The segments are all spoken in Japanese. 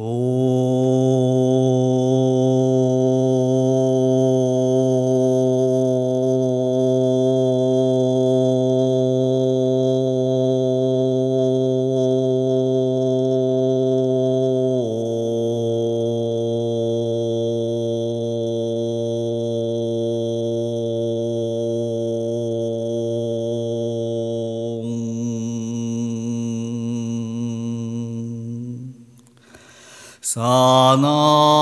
Oh. さな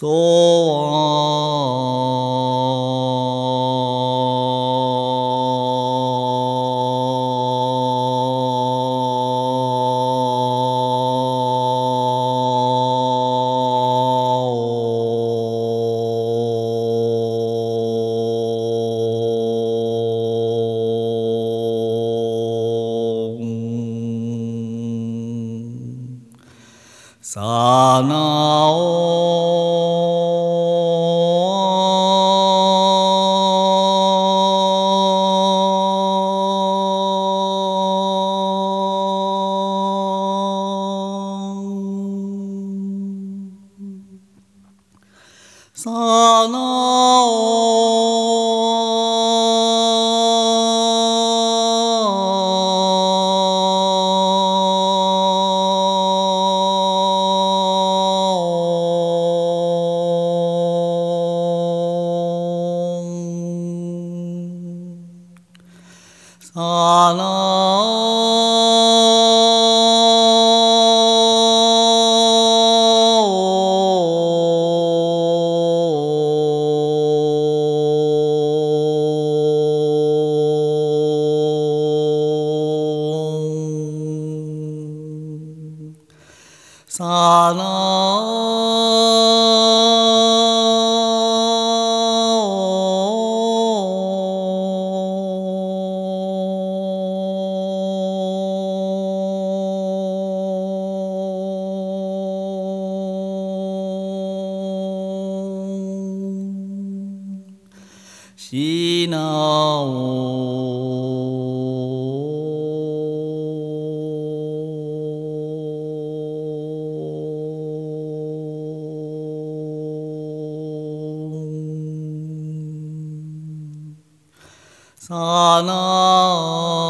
そう。さなおさしさな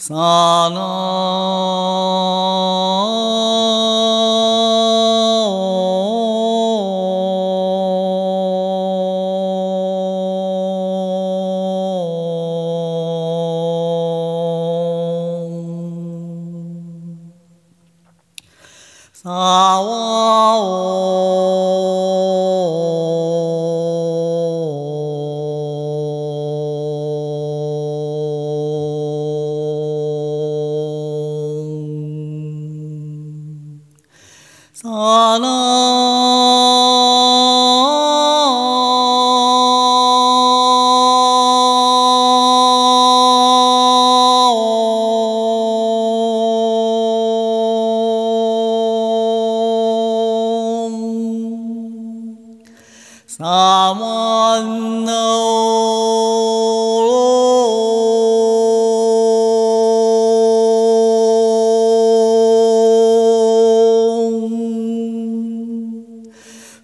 さなさ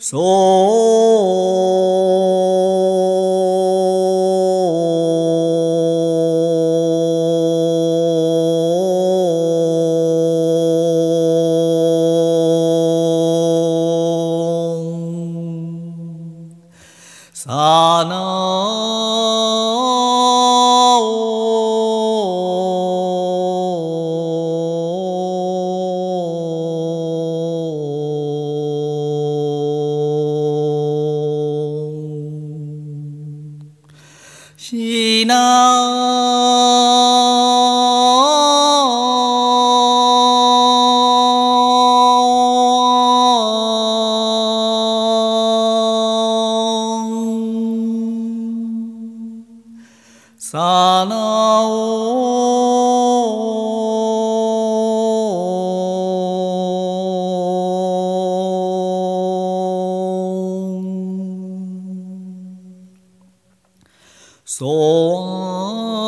そうそう。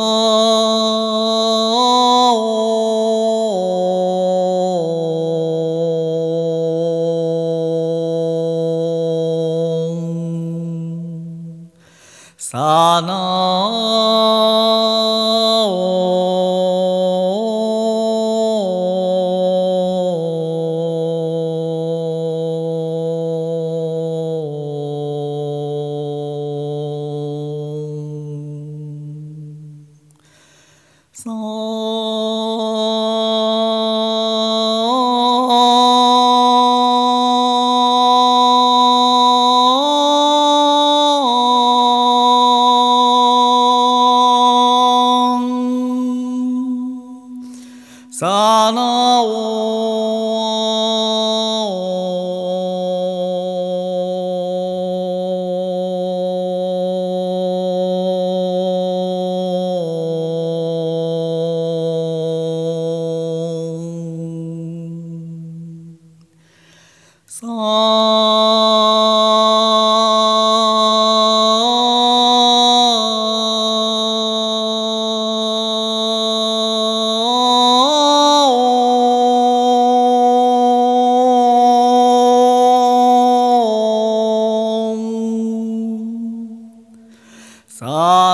さ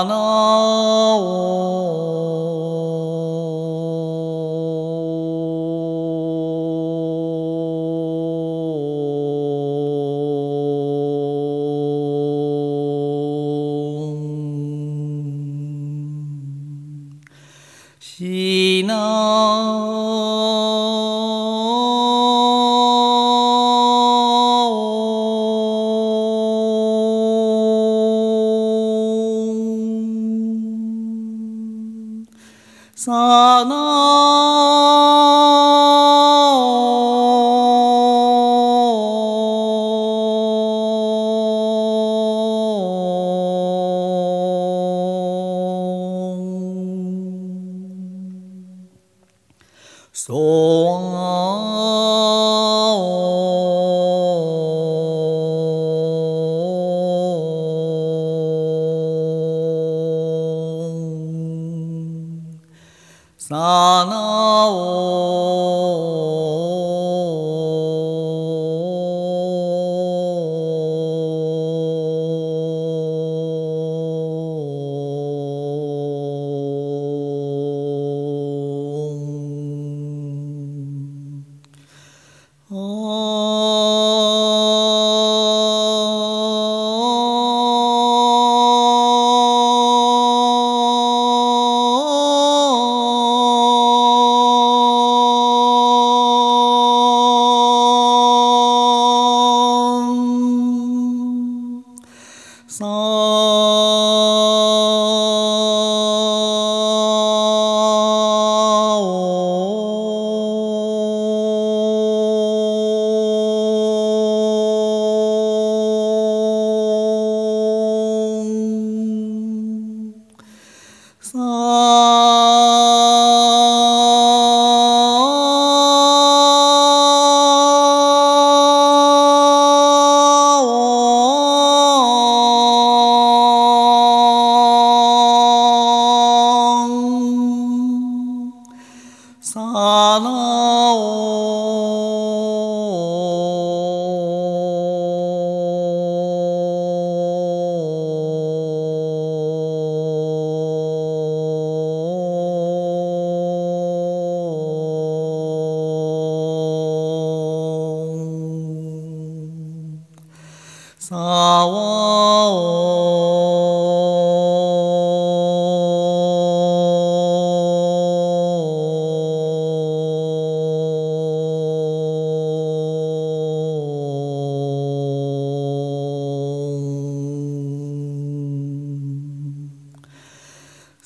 なしなさなさ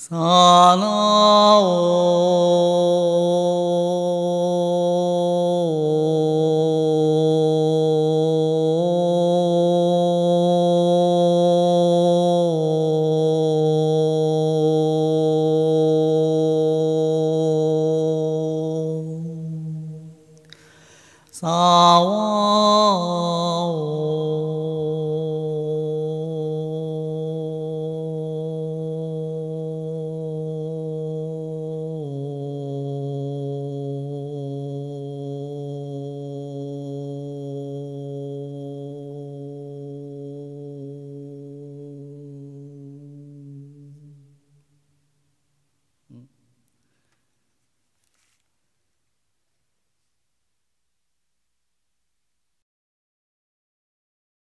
その